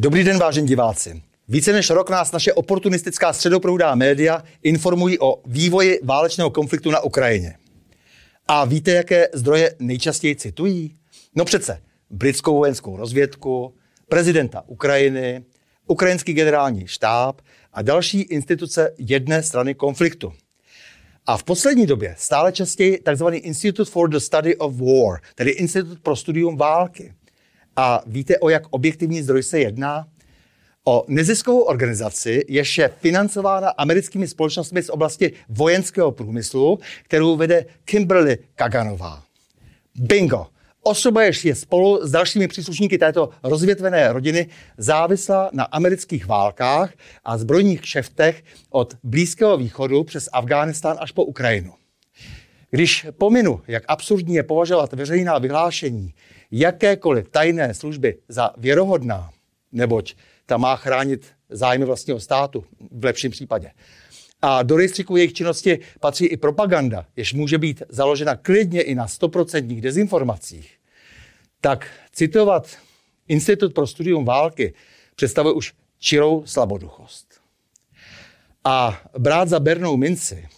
Dobrý den, vážení diváci. Více než rok nás naše oportunistická středoproudá média informují o vývoji válečného konfliktu na Ukrajině. A víte, jaké zdroje nejčastěji citují? No přece britskou vojenskou rozvědku, prezidenta Ukrajiny, ukrajinský generální štáb a další instituce jedné strany konfliktu. A v poslední době stále častěji tzv. Institute for the Study of War, tedy Institut pro studium války. A víte, o jak objektivní zdroj se jedná? O neziskovou organizaci, jež je financována americkými společnostmi z oblasti vojenského průmyslu, kterou vede Kimberly Kaganová. Bingo! Osoba, jež je spolu s dalšími příslušníky této rozvětvené rodiny závislá na amerických válkách a zbrojních kšeftech od Blízkého východu přes Afghánistán až po Ukrajinu. Když pominu, jak absurdní je považovat veřejná vyhlášení jakékoliv tajné služby za věrohodná, neboť ta má chránit zájmy vlastního státu v lepším případě. A do rejstříku jejich činnosti patří i propaganda, jež může být založena klidně i na 100% dezinformacích. Tak citovat Institut pro studium války představuje už čirou slaboduchost. A brát za bernou minci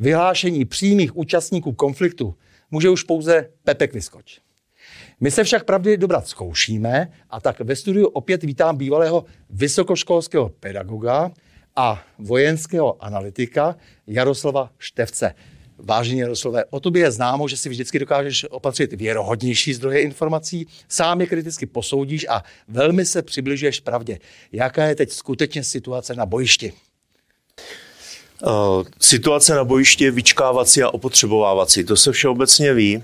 vyhlášení přímých účastníků konfliktu může už pouze Pepek Vyskoč. My se však pravdy dobrat zkoušíme a tak ve studiu opět vítám bývalého vysokoškolského pedagoga a vojenského analytika Jaroslava Števce. Vážení Jaroslové, o tobě je známo, že si vždycky dokážeš opatřit věrohodnější zdroje informací, sám je kriticky posoudíš a velmi se přibližuješ pravdě. Jaká je teď skutečně situace na bojišti? Uh, situace na bojišti je vyčkávací a opotřebovávací. To se všeobecně ví.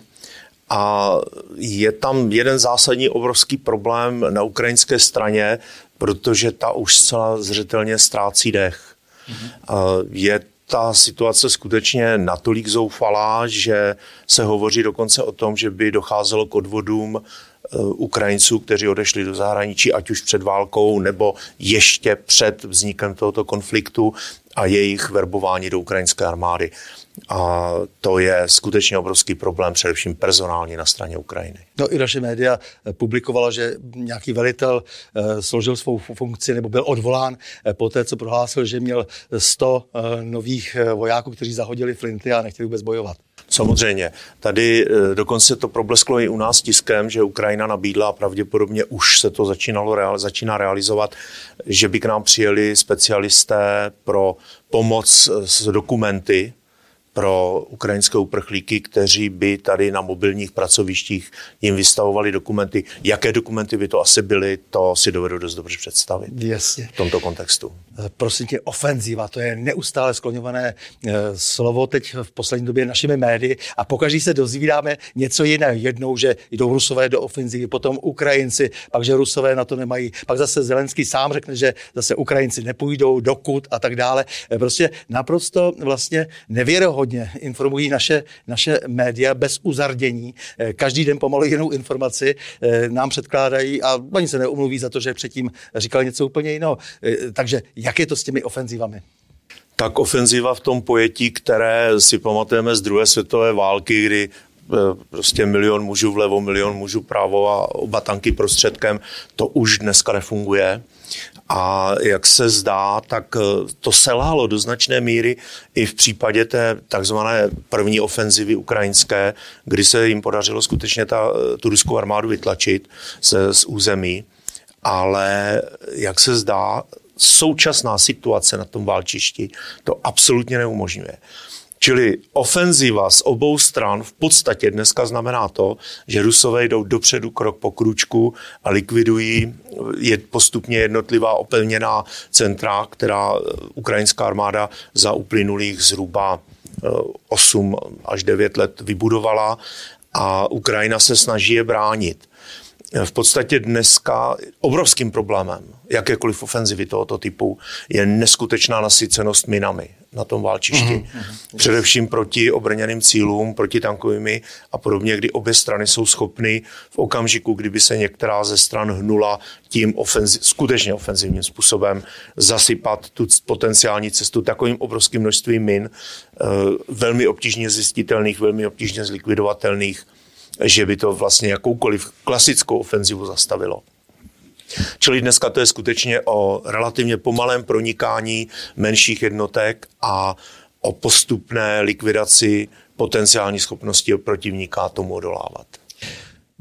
A je tam jeden zásadní obrovský problém na ukrajinské straně, protože ta už zcela zřetelně ztrácí dech. Mm-hmm. Je ta situace skutečně natolik zoufalá, že se hovoří dokonce o tom, že by docházelo k odvodům eh, Ukrajinců, kteří odešli do zahraničí, ať už před válkou nebo ještě před vznikem tohoto konfliktu a jejich verbování do ukrajinské armády. A to je skutečně obrovský problém, především personální na straně Ukrajiny. No i naše média publikovala, že nějaký velitel uh, složil svou funkci nebo byl odvolán uh, po té, co prohlásil, že měl 100 uh, nových vojáků, kteří zahodili flinty a nechtěli vůbec bojovat. Samozřejmě. Tady dokonce to problesklo i u nás tiskem, že Ukrajina nabídla a pravděpodobně už se to začínalo začíná realizovat, že by k nám přijeli specialisté pro pomoc s dokumenty pro ukrajinské uprchlíky, kteří by tady na mobilních pracovištích jim vystavovali dokumenty. Jaké dokumenty by to asi byly, to si dovedu dost dobře představit Jasně. v tomto kontextu. Eh, prosím tě, ofenziva, to je neustále skloňované eh, slovo teď v poslední době našimi médii a pokaždé se dozvídáme něco jiného. Jednou, že jdou Rusové do ofenzivy, potom Ukrajinci, pak, že Rusové na to nemají, pak zase Zelenský sám řekne, že zase Ukrajinci nepůjdou dokud a tak dále. Eh, prostě naprosto vlastně nevěrohodně informují naše, naše média bez uzardění. Každý den pomalu jinou informaci nám předkládají a ani se neumluví za to, že předtím říkali něco úplně jiného. Takže jak je to s těmi ofenzivami? Tak ofenziva v tom pojetí, které si pamatujeme z druhé světové války, kdy eh, prostě milion mužů vlevo, milion mužů právo a oba tanky prostředkem, to už dneska nefunguje. A jak se zdá, tak eh, to selhalo do značné míry i v případě té takzvané první ofenzivy ukrajinské, kdy se jim podařilo skutečně ta, eh, tu ruskou armádu vytlačit z, z území. Ale jak se zdá, současná situace na tom válčišti to absolutně neumožňuje. Čili ofenziva z obou stran v podstatě dneska znamená to, že Rusové jdou dopředu krok po kručku a likvidují je postupně jednotlivá opevněná centra, která ukrajinská armáda za uplynulých zhruba 8 eh, až 9 let vybudovala a Ukrajina se snaží je bránit v podstatě dneska obrovským problémem jakékoliv ofenzivy tohoto typu je neskutečná nasycenost minami na tom válčišti. Mm-hmm. Především proti obrněným cílům, proti tankovými a podobně, kdy obě strany jsou schopny v okamžiku, kdyby se některá ze stran hnula tím ofenzi- skutečně ofenzivním způsobem zasypat tu potenciální cestu takovým obrovským množstvím min, eh, velmi obtížně zjistitelných, velmi obtížně zlikvidovatelných, že by to vlastně jakoukoliv klasickou ofenzivu zastavilo. Čili dneska to je skutečně o relativně pomalém pronikání menších jednotek a o postupné likvidaci potenciální schopnosti protivníka tomu odolávat.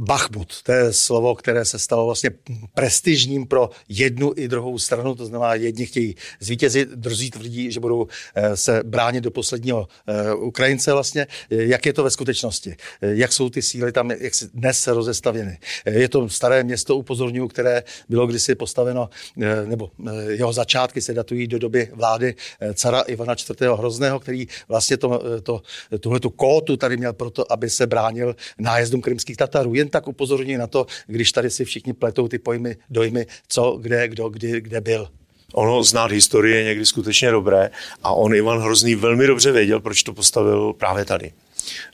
Bachmut, to je slovo, které se stalo vlastně prestižním pro jednu i druhou stranu, to znamená, jedni chtějí zvítězit, druzí tvrdí, že budou eh, se bránit do posledního eh, Ukrajince vlastně. Jak je to ve skutečnosti? Jak jsou ty síly tam, jak dnes rozestavěny? Je to staré město, upozorňuji, které bylo kdysi postaveno, eh, nebo jeho začátky se datují do doby vlády cara Ivana IV. Hrozného, který vlastně to, to, tuhle tu kótu tady měl proto, aby se bránil nájezdům krymských Tatarů. Jen tak upozorní na to, když tady si všichni pletou ty pojmy, dojmy, co, kde, kdo, kdy, kde byl. Ono znát historie je někdy skutečně dobré a on Ivan Hrozný velmi dobře věděl, proč to postavil právě tady.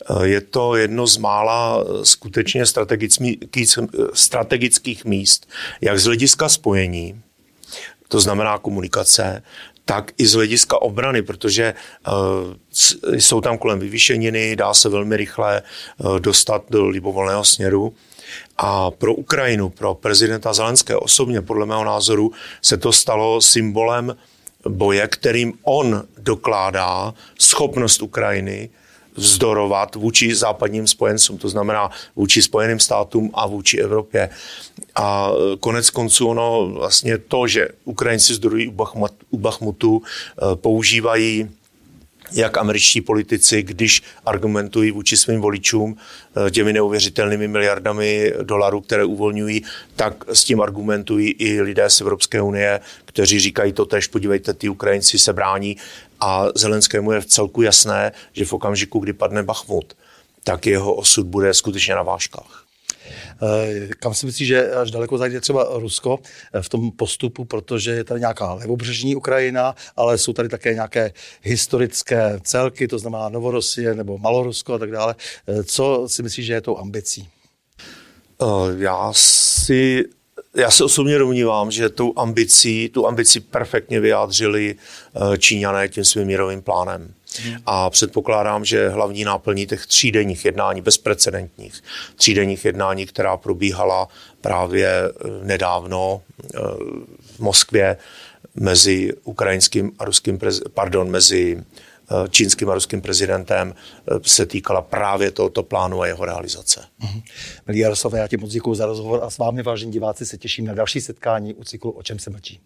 Eh, je to jedno z mála skutečně strategických, strategických míst, jak z hlediska spojení, to znamená komunikace, tak i z hlediska obrany, protože uh, jsou tam kolem vyvýšeniny, dá se velmi rychle uh, dostat do libovolného směru. A pro Ukrajinu, pro prezidenta Zelenské osobně, podle mého názoru, se to stalo symbolem boje, kterým on dokládá schopnost Ukrajiny vzdorovat vůči západním spojencům, to znamená vůči Spojeným státům a vůči Evropě. A konec konců ono vlastně to, že Ukrajinci zdorují u Bachmutu, eh, používají jak američtí politici, když argumentují vůči svým voličům eh, těmi neuvěřitelnými miliardami dolarů, které uvolňují, tak s tím argumentují i lidé z Evropské unie, kteří říkají to tež, podívejte, ty Ukrajinci se brání a Zelenskému je v celku jasné, že v okamžiku, kdy padne Bachmut, tak jeho osud bude skutečně na vážkách. Eh, kam si myslíš, že až daleko zajde třeba Rusko eh, v tom postupu, protože je tady nějaká levobřežní Ukrajina, ale jsou tady také nějaké historické celky, to znamená Novorosie nebo Malorusko a tak dále. Eh, co si myslíš, že je tou ambicí? Já si já se osobně domnívám, že tou ambicí, tu ambici perfektně vyjádřili Číňané tím svým mírovým plánem. A předpokládám, že hlavní náplní těch třídenních jednání, bezprecedentních třídenních jednání, která probíhala právě eh, nedávno eh, v Moskvě mezi ukrajinským a ruským, pardon, mezi eh, čínským a ruským prezidentem se týkala právě tohoto plánu a jeho realizace. Mm-hmm. Milí Jaroslave, já ti moc děkuji za rozhovor a s vámi, vážení diváci, se těším na další setkání u cyklu O čem se mlčí.